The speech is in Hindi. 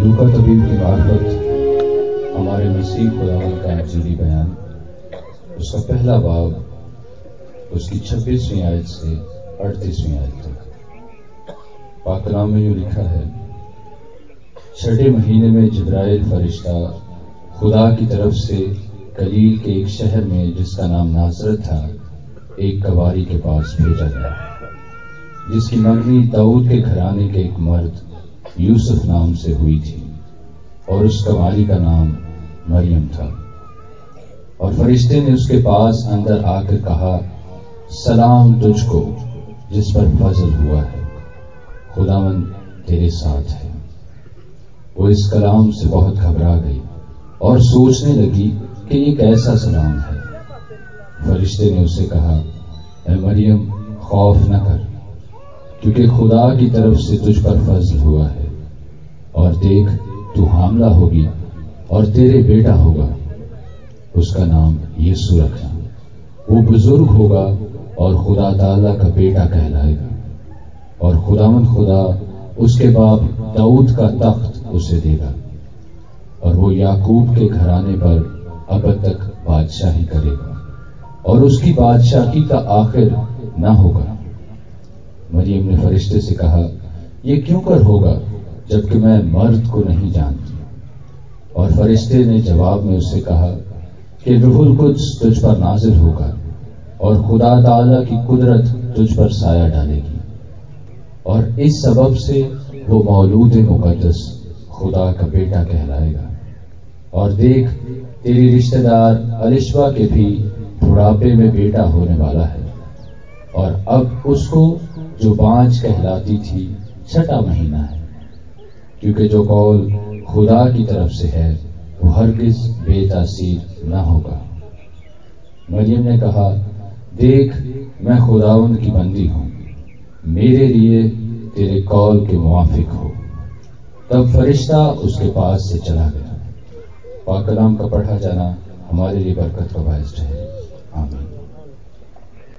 लूका तबीब की मार्फत हमारे मसीह खुदावन का इंजीली बयान। उसका पहला बाब उसकी छब्बीसवीं आयत से अड़तीसवीं आयत तक। पाकलाम में यूँ लिखा है, छठे महीने में जब्राइल फरिश्ता खुदा की तरफ़ से कलील के एक शहर में, जिसका नाम नाजरत था, एक कवारी के पास भेजा गया। जिसकी मंगनी दाऊद के घराने के एक मर्द यूसुफ नाम से हुई थी और उस कवारी का नाम मरियम था। और फरिश्ते ने उसके पास अंदर आकर कहा, सलाम तुझको, जिस पर फजल हुआ है। खुदावन तेरे साथ है। वो इस कलाम से बहुत घबरा गई और सोचने लगी कि ये कैसा सलाम है। फरिश्ते ने उसे कहा मरियम, खौफ न कर, क्योंकि खुदा की तरफ़ से तुझ पर फजल हुआ है। और देख, तू हामला होगी और तेरे बेटा होगा। उसका नाम यीशु रखना। वो बुज़ुर्ग होगा और खुदा ताला का बेटा कहलाएगा। और खुदावन खुदा उसके बाप दाऊद का तख्त उसे देगा। और वो याकूब के घराने पर अब तक बादशाही करेगा। और उसकी बादशाही का आखिर न होगा। मरियम ने फरिश्ते से कहा यह क्यों कर होगा? जबकि मैं मर्द को नहीं जानती। और फरिश्ते ने जवाब में उससे कहा कि रुहुल कुछ तुझ पर नाजिल होगा और खुदा ताला की कुदरत तुझ पर साया डालेगी। और इस सबब से वो मौलूद मुकदस खुदा का बेटा कहलाएगा। और देख, तेरी रिश्तेदार अलिशवा के भी बुढ़ापे में बेटा होने वाला है। और अब उसको जो बांझ कहलाती थी, छठा महीना है। क्योंकि जो कौल खुदा की तरफ़ से है, वो हरगिज बेतासीर न होगा। मरियम ने कहा, देख, मैं खुदाउन की बंदी हूँ। मेरे लिए तेरे कौल के मुआफिक हो। तब फरिश्ता उसके पास से चला गया। पाकलाम का पढ़ा जाना हमारे लिए बरकत का बायस ठहरे।